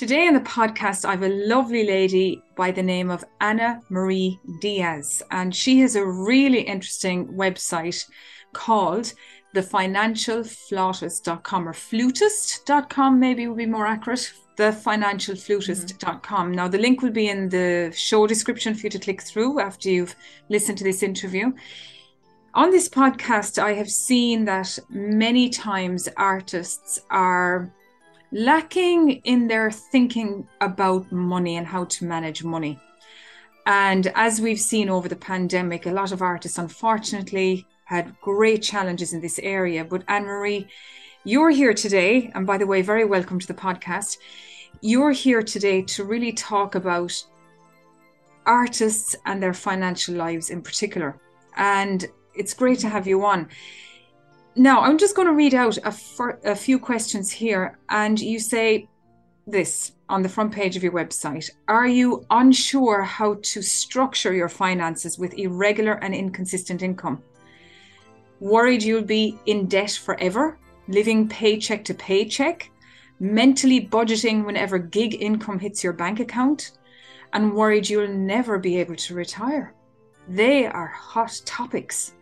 Today on the podcast, I have a lovely lady by the name of Anna Marie Diaz, and she has a really interesting website called thefinancialflautist.com or flutist.com, maybe would be more accurate. Thefinancialflutist.com. Now, the link will be in the show description for you to click through after you've listened to this interview. On this podcast, I have seen that many times artists are lacking in their thinking about money and how to manage money. And as we've seen over the pandemic, a lot of artists unfortunately had great challenges in this area. But Anne Marie, you're here today, and by the way, very welcome to the podcast. You're here today to really talk about artists and their financial lives in particular. And it's great to have you on. Now, I'm just going to read out a, a few questions here, and you say this on the front page of your website. Are you unsure how to structure your finances with irregular and inconsistent income? Worried you'll be in debt forever, living paycheck to paycheck, mentally budgeting whenever gig income hits your bank account, and worried you'll never be able to retire? They are hot topics.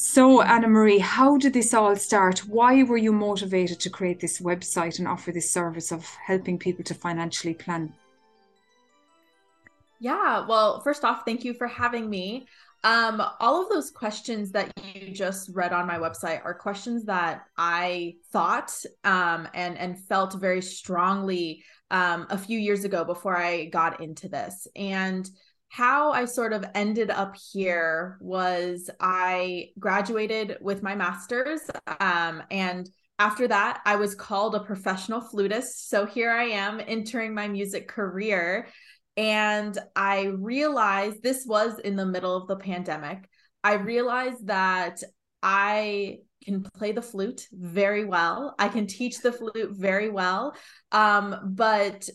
So, Anna Marie, how did this all start? Why were you motivated to create this website and offer this service of helping people to financially plan? Yeah, well, first off, thank you for having me. Um, all of those questions that you just read on my website are questions that I thought um, and and felt very strongly um, a few years ago before I got into this. And how I sort of ended up here was I graduated with my master's. Um, and after that, I was called a professional flutist. So here I am entering my music career. And I realized this was in the middle of the pandemic. I realized that I can play the flute very well. I can teach the flute very well. Um, but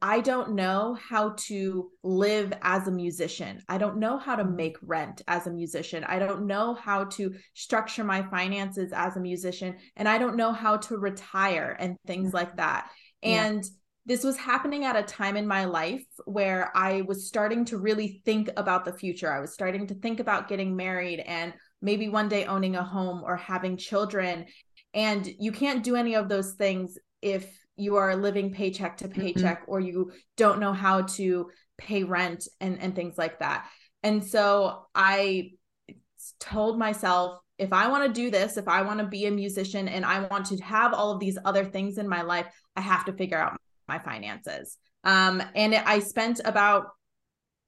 I don't know how to live as a musician. I don't know how to make rent as a musician. I don't know how to structure my finances as a musician. And I don't know how to retire and things like that. And yeah this was happening at a time in my life where I was starting to really think about the future. I was starting to think about getting married and maybe one day owning a home or having children. And you can't do any of those things if you are living paycheck to paycheck mm-hmm. or you don't know how to pay rent and, and things like that. And so I told myself, if I want to do this, if I want to be a musician and I want to have all of these other things in my life, I have to figure out my finances. Um, and I spent about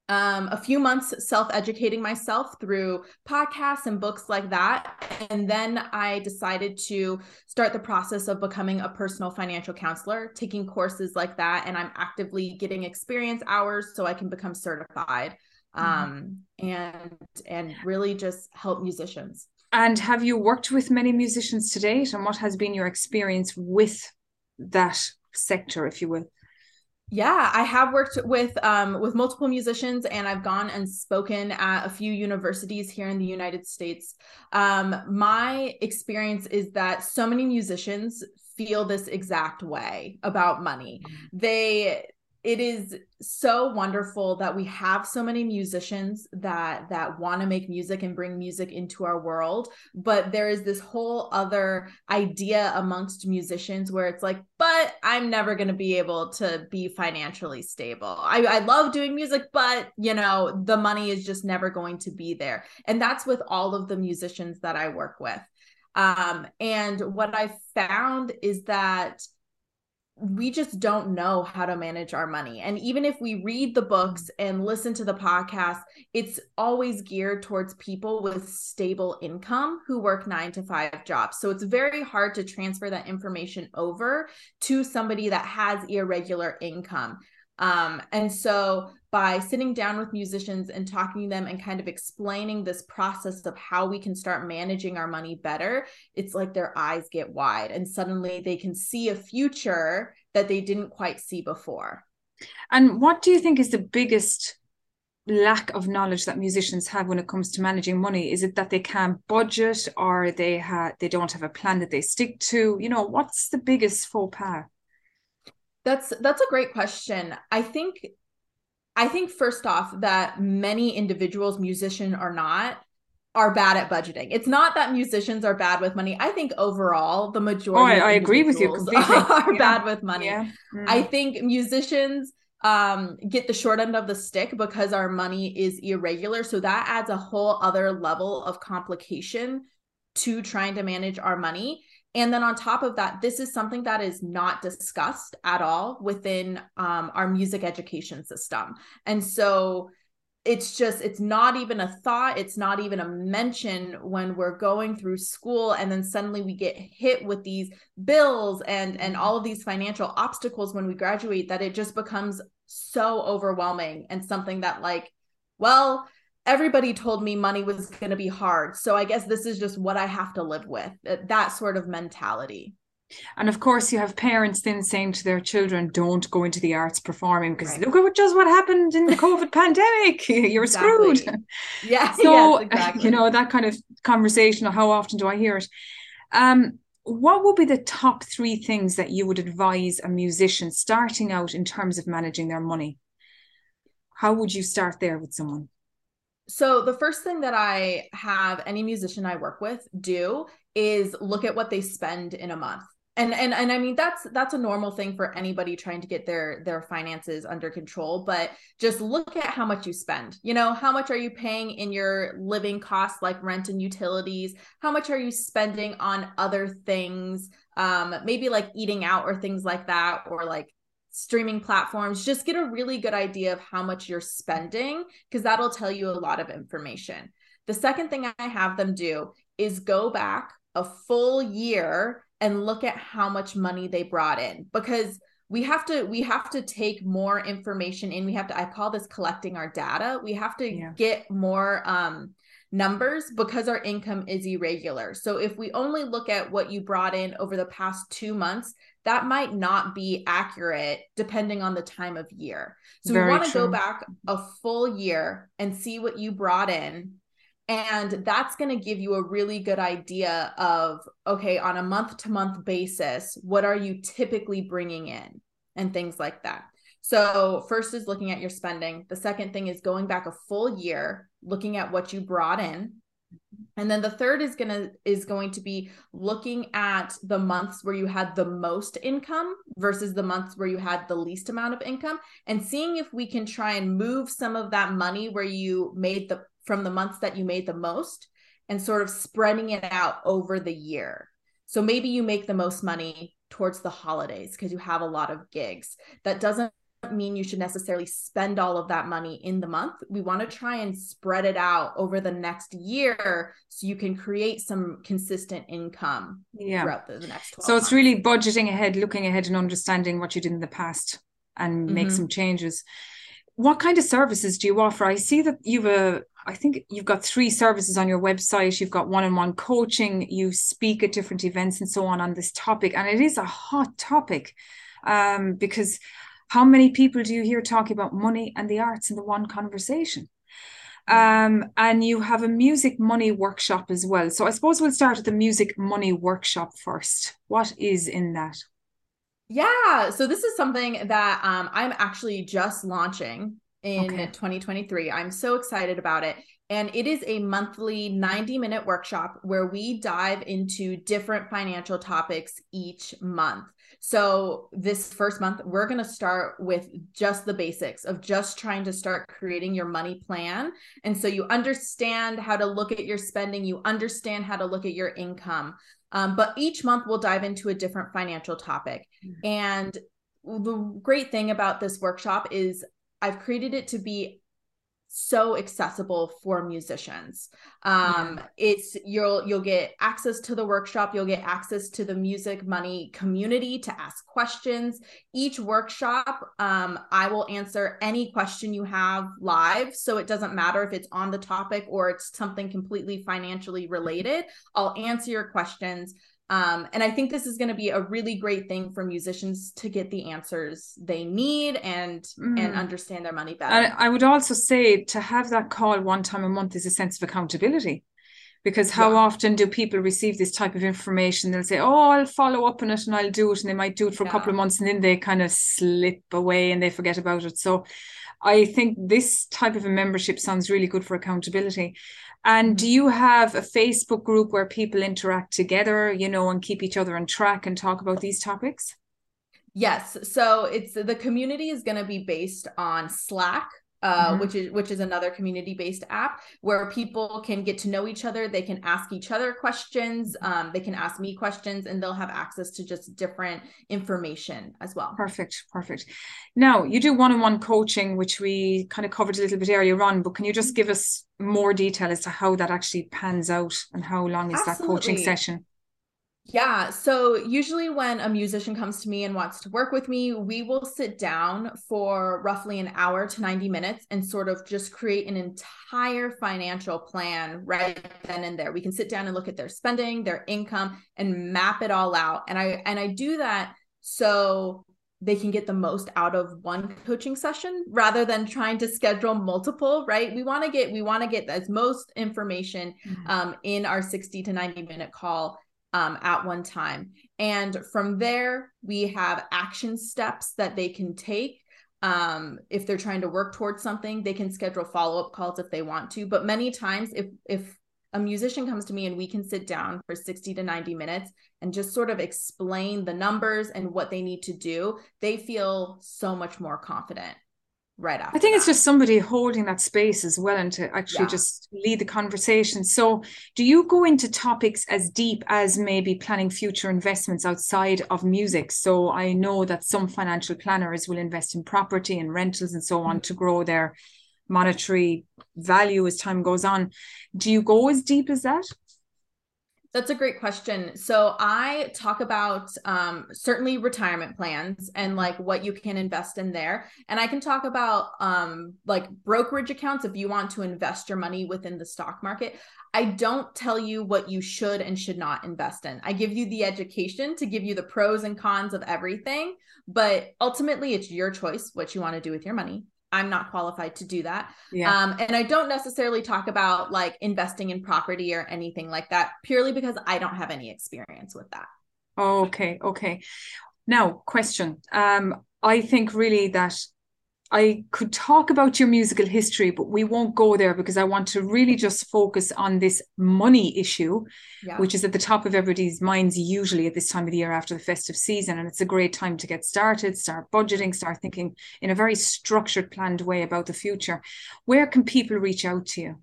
um, a few months self educating myself through podcasts and books like that. And then I decided to start the process of becoming a personal financial counselor, taking courses like that. And I'm actively getting experience hours so I can become certified mm-hmm. um, and, and really just help musicians. And have you worked with many musicians to date? And what has been your experience with that sector, if you will? Yeah, I have worked with um, with multiple musicians, and I've gone and spoken at a few universities here in the United States. Um, my experience is that so many musicians feel this exact way about money. Mm-hmm. They it is so wonderful that we have so many musicians that that want to make music and bring music into our world but there is this whole other idea amongst musicians where it's like but i'm never going to be able to be financially stable. I, I love doing music but you know the money is just never going to be there. And that's with all of the musicians that i work with. Um, and what i found is that we just don't know how to manage our money. And even if we read the books and listen to the podcast, it's always geared towards people with stable income who work nine to five jobs. So it's very hard to transfer that information over to somebody that has irregular income. Um, and so by sitting down with musicians and talking to them and kind of explaining this process of how we can start managing our money better, it's like their eyes get wide and suddenly they can see a future that they didn't quite see before. And what do you think is the biggest lack of knowledge that musicians have when it comes to managing money? Is it that they can't budget or they have they don't have a plan that they stick to? You know, what's the biggest faux pas? That's that's a great question. I think I think first off that many individuals, musician or not, are bad at budgeting. It's not that musicians are bad with money. I think overall the majority oh, I, I agree with you completely. are yeah. bad with money. Yeah. Mm. I think musicians um get the short end of the stick because our money is irregular so that adds a whole other level of complication to trying to manage our money and then on top of that, this is something that is not discussed at all within um, our music education system. And so it's just, it's not even a thought. It's not even a mention when we're going through school. And then suddenly we get hit with these bills and, and all of these financial obstacles when we graduate that it just becomes so overwhelming and something that, like, well, everybody told me money was going to be hard. So I guess this is just what I have to live with that sort of mentality. And of course, you have parents then saying to their children, "Don't go into the arts performing because right. look at what just what happened in the COVID pandemic. You're exactly. screwed." Yeah. So yes, exactly. you know that kind of conversation. How often do I hear it? Um, what would be the top three things that you would advise a musician starting out in terms of managing their money? How would you start there with someone? So the first thing that I have any musician I work with do is look at what they spend in a month. And and and I mean that's that's a normal thing for anybody trying to get their their finances under control, but just look at how much you spend. You know, how much are you paying in your living costs like rent and utilities? How much are you spending on other things? Um maybe like eating out or things like that or like streaming platforms, just get a really good idea of how much you're spending because that'll tell you a lot of information. The second thing I have them do is go back a full year and look at how much money they brought in because we have to we have to take more information in we have to i call this collecting our data we have to yeah. get more um numbers because our income is irregular. So if we only look at what you brought in over the past 2 months, that might not be accurate depending on the time of year. So Very we want to go back a full year and see what you brought in and that's going to give you a really good idea of okay on a month to month basis what are you typically bringing in and things like that so, first is looking at your spending. The second thing is going back a full year, looking at what you brought in. And then the third is going to is going to be looking at the months where you had the most income versus the months where you had the least amount of income and seeing if we can try and move some of that money where you made the from the months that you made the most and sort of spreading it out over the year. So maybe you make the most money towards the holidays because you have a lot of gigs. That doesn't mean you should necessarily spend all of that money in the month. We want to try and spread it out over the next year so you can create some consistent income yeah. throughout the, the next 12 So it's months. really budgeting ahead, looking ahead and understanding what you did in the past and make mm-hmm. some changes. What kind of services do you offer? I see that you've a I think you've got three services on your website. You've got one-on-one coaching, you speak at different events and so on on this topic and it is a hot topic um, because how many people do you hear talking about money and the arts in the one conversation? Um, and you have a music money workshop as well. So I suppose we'll start with the music money workshop first. What is in that? Yeah, so this is something that um, I'm actually just launching in okay. 2023. I'm so excited about it. And it is a monthly 90 minute workshop where we dive into different financial topics each month. So, this first month, we're going to start with just the basics of just trying to start creating your money plan. And so, you understand how to look at your spending, you understand how to look at your income. Um, but each month, we'll dive into a different financial topic. Mm-hmm. And the great thing about this workshop is I've created it to be so accessible for musicians. Um yeah. it's you'll you'll get access to the workshop you'll get access to the music money community to ask questions. Each workshop um i will answer any question you have live so it doesn't matter if it's on the topic or it's something completely financially related. I'll answer your questions um, and I think this is going to be a really great thing for musicians to get the answers they need and mm. and understand their money better. And I would also say to have that call one time a month is a sense of accountability because how yeah. often do people receive this type of information they'll say oh i'll follow up on it and i'll do it and they might do it for yeah. a couple of months and then they kind of slip away and they forget about it so i think this type of a membership sounds really good for accountability and mm-hmm. do you have a facebook group where people interact together you know and keep each other on track and talk about these topics yes so it's the community is going to be based on slack uh, mm-hmm. which is which is another community based app where people can get to know each other. They can ask each other questions. Um, they can ask me questions and they'll have access to just different information as well. Perfect perfect. Now you do one-on-one coaching which we kind of covered a little bit earlier on but can you just give us more detail as to how that actually pans out and how long is Absolutely. that coaching session yeah. So usually when a musician comes to me and wants to work with me, we will sit down for roughly an hour to 90 minutes and sort of just create an entire financial plan right then and there. We can sit down and look at their spending, their income and map it all out. And I and I do that so they can get the most out of one coaching session rather than trying to schedule multiple right we want to get we want to get as most information mm-hmm. um, in our 60 to 90 minute call um, at one time. And from there, we have action steps that they can take. Um, if they're trying to work towards something, they can schedule follow up calls if they want to. But many times, if if a musician comes to me and we can sit down for 60 to 90 minutes and just sort of explain the numbers and what they need to do, they feel so much more confident right after. I think that. it's just somebody holding that space as well and to actually yeah. just lead the conversation. So, do you go into topics as deep as maybe planning future investments outside of music? So, I know that some financial planners will invest in property and rentals and so on mm-hmm. to grow their monetary value as time goes on. Do you go as deep as that? That's a great question. So I talk about um, certainly retirement plans and like what you can invest in there, and I can talk about um, like brokerage accounts if you want to invest your money within the stock market. I don't tell you what you should and should not invest in. I give you the education to give you the pros and cons of everything, but ultimately it's your choice what you want to do with your money. I'm not qualified to do that. Yeah. Um, and I don't necessarily talk about like investing in property or anything like that purely because I don't have any experience with that. Okay. Okay. Now, question. Um, I think really that I could talk about your musical history, but we won't go there because I want to really just focus on this money issue, yeah. which is at the top of everybody's minds usually at this time of the year after the festive season. And it's a great time to get started, start budgeting, start thinking in a very structured, planned way about the future. Where can people reach out to you?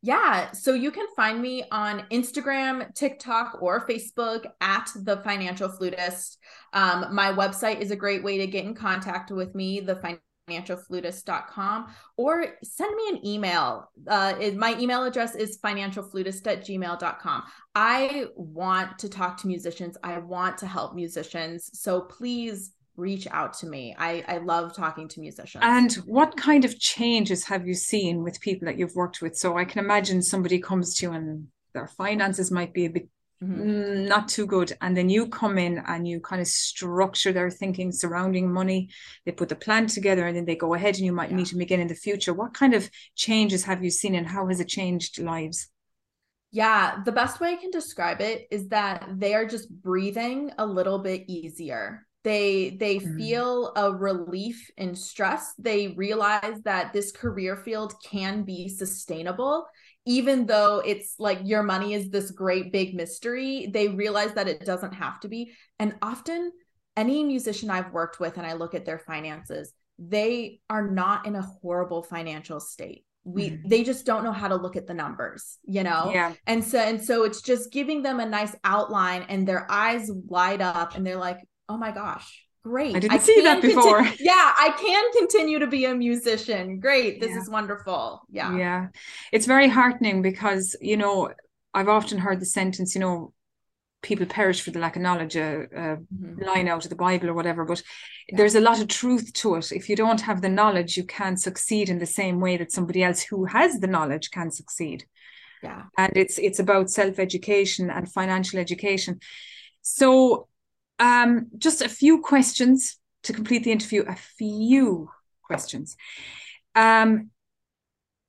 Yeah. So you can find me on Instagram, TikTok, or Facebook at the financial flutist. Um, my website is a great way to get in contact with me, the financialflutist.com, or send me an email. Uh, my email address is financialflutist at gmail.com. I want to talk to musicians. I want to help musicians. So please reach out to me. I, I love talking to musicians. And what kind of changes have you seen with people that you've worked with? So I can imagine somebody comes to you and their finances might be a bit mm-hmm. not too good. And then you come in and you kind of structure their thinking surrounding money. They put the plan together and then they go ahead and you might yeah. meet them again in the future. What kind of changes have you seen and how has it changed lives? Yeah, the best way I can describe it is that they are just breathing a little bit easier they they mm. feel a relief in stress. They realize that this career field can be sustainable even though it's like your money is this great big mystery. They realize that it doesn't have to be. And often any musician i've worked with and i look at their finances they are not in a horrible financial state. We mm-hmm. they just don't know how to look at the numbers you know? Yeah. And so and so it's just giving them a nice outline and their eyes light up and they're like oh my gosh, great. I didn't I see that before. Conti- yeah, I can continue to be a musician. Great. This yeah. is wonderful. Yeah. Yeah. It's very heartening because, you know, I've often heard the sentence, you know, people perish for the lack of knowledge, a, a mm-hmm. line out of the Bible or whatever. But yeah. there's a lot of truth to it. If you don't have the knowledge, you can't succeed in the same way that somebody else who has the knowledge can succeed. Yeah. And it's it's about self-education and financial education. So um, just a few questions to complete the interview. A few questions. Um,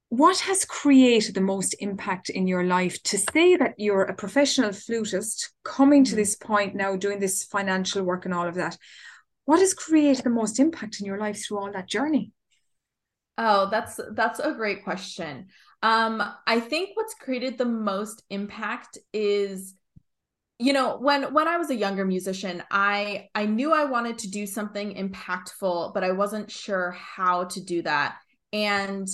what has created the most impact in your life to say that you're a professional flutist coming to this point now doing this financial work and all of that what has created the most impact in your life through all that journey oh that's that's a great question um i think what's created the most impact is you know when when i was a younger musician i i knew i wanted to do something impactful but i wasn't sure how to do that and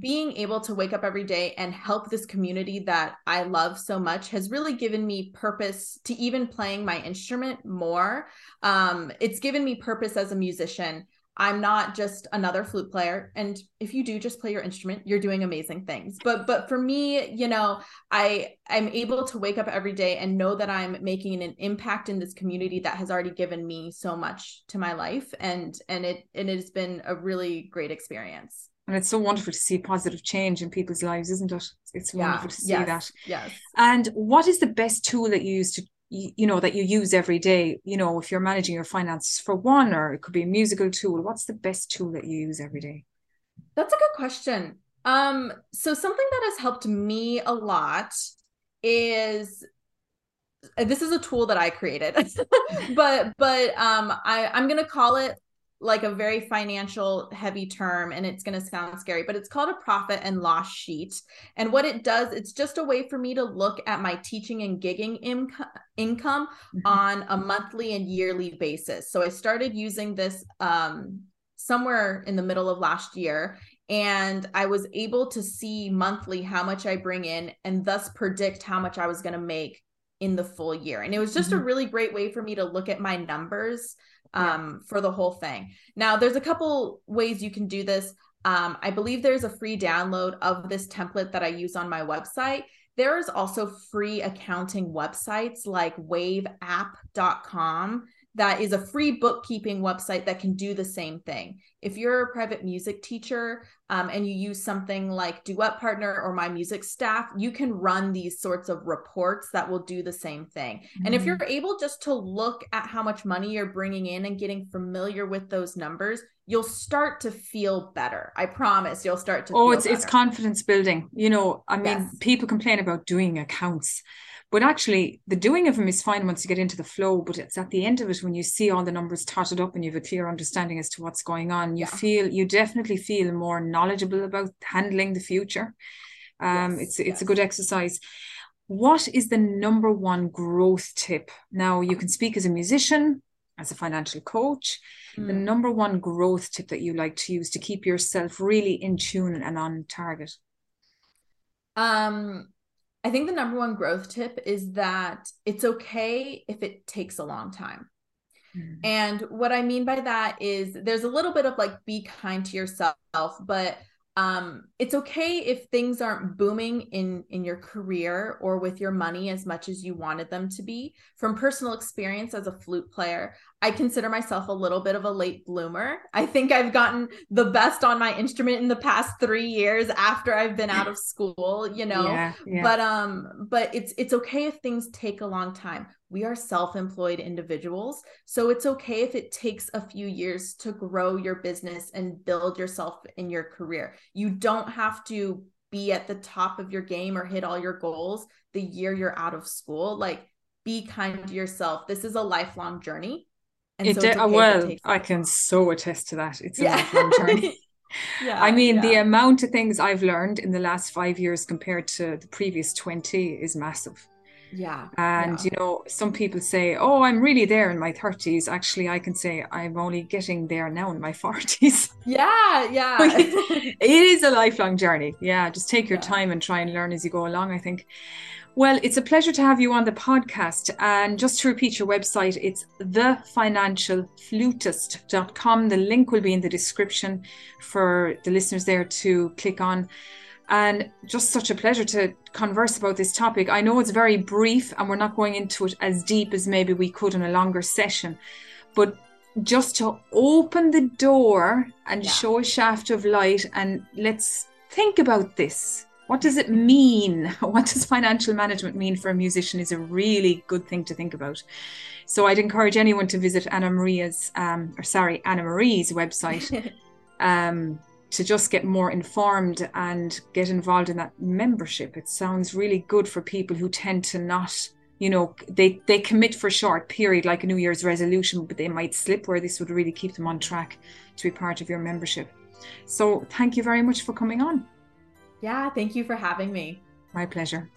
being able to wake up every day and help this community that I love so much has really given me purpose to even playing my instrument more. Um, it's given me purpose as a musician. I'm not just another flute player. And if you do just play your instrument, you're doing amazing things. But but for me, you know, I I'm able to wake up every day and know that I'm making an impact in this community that has already given me so much to my life. And and it and it has been a really great experience and it's so wonderful to see positive change in people's lives isn't it it's wonderful yeah, to see yes, that yes and what is the best tool that you use to you know that you use every day you know if you're managing your finances for one or it could be a musical tool what's the best tool that you use every day? That's a good question. Um so something that has helped me a lot is this is a tool that I created, but but um I I'm gonna call it like a very financial heavy term and it's going to sound scary but it's called a profit and loss sheet and what it does it's just a way for me to look at my teaching and gigging income income mm-hmm. on a monthly and yearly basis so i started using this um somewhere in the middle of last year and i was able to see monthly how much i bring in and thus predict how much i was going to make in the full year and it was just mm-hmm. a really great way for me to look at my numbers um, for the whole thing. Now, there's a couple ways you can do this. Um, I believe there's a free download of this template that I use on my website. There is also free accounting websites like waveapp.com that is a free bookkeeping website that can do the same thing. If you're a private music teacher um, and you use something like Duet Partner or My Music Staff, you can run these sorts of reports that will do the same thing. Mm-hmm. And if you're mm-hmm. able just to look at how much money you're bringing in and getting familiar with those numbers, you'll start to feel better. I promise you'll start to. Oh, it's better. it's confidence building. You know, I mean, yes. people complain about doing accounts but actually, the doing of them is fine once you get into the flow. But it's at the end of it when you see all the numbers totted up and you have a clear understanding as to what's going on. You yeah. feel you definitely feel more knowledgeable about handling the future. Um, yes, it's it's yes. a good exercise. What is the number one growth tip? Now you can speak as a musician, as a financial coach. Mm. The number one growth tip that you like to use to keep yourself really in tune and on target. Um, I think the number one growth tip is that it's okay if it takes a long time. Mm. And what I mean by that is there's a little bit of like be kind to yourself, but um, it's okay if things aren't booming in in your career or with your money as much as you wanted them to be from personal experience as a flute player i consider myself a little bit of a late bloomer. I think i've gotten the best on my instrument in the past three years after i've been out of school you know? Yeah, yeah. but um but it's it's okay if things take a long time. We are self-employed individuals. So it's okay if it takes a few years to grow your business and build yourself in your career. You don't have to be at the top of your game or hit all your goals the year you're out of school. Like be kind to yourself. This is a lifelong journey and it so okay well i can so attest to that it's a yeah. lifelong journey yeah, I mean, yeah. the amount of things I've learned in the last five years compared to the previous 20 is massive. Yeah. And, yeah. you know, some people say, oh, I'm really there in my 30s. Actually, I can say I'm only getting there now in my 40s. Yeah. Yeah. it is a lifelong journey. Yeah. Just take your time and try and learn as you go along, I think. Well, it's a pleasure to have you on the podcast. And just to repeat your website, it's thefinancialflutist.com. The link will be in the description for the listeners there to click on and just such a pleasure to converse about this topic. I know it's very brief and we're not going into it as deep as maybe we could in a longer session, but just to open the door and yeah. show a shaft of light and let's think about this. What does it mean? What does financial management mean for a musician is a really good thing to think about. So I'd encourage anyone to visit Anna Maria's, um, or sorry, Anna Marie's website. um, to just get more informed and get involved in that membership. It sounds really good for people who tend to not, you know, they they commit for a short period, like a New Year's resolution, but they might slip. Where this would really keep them on track to be part of your membership. So thank you very much for coming on. Yeah, thank you for having me. My pleasure.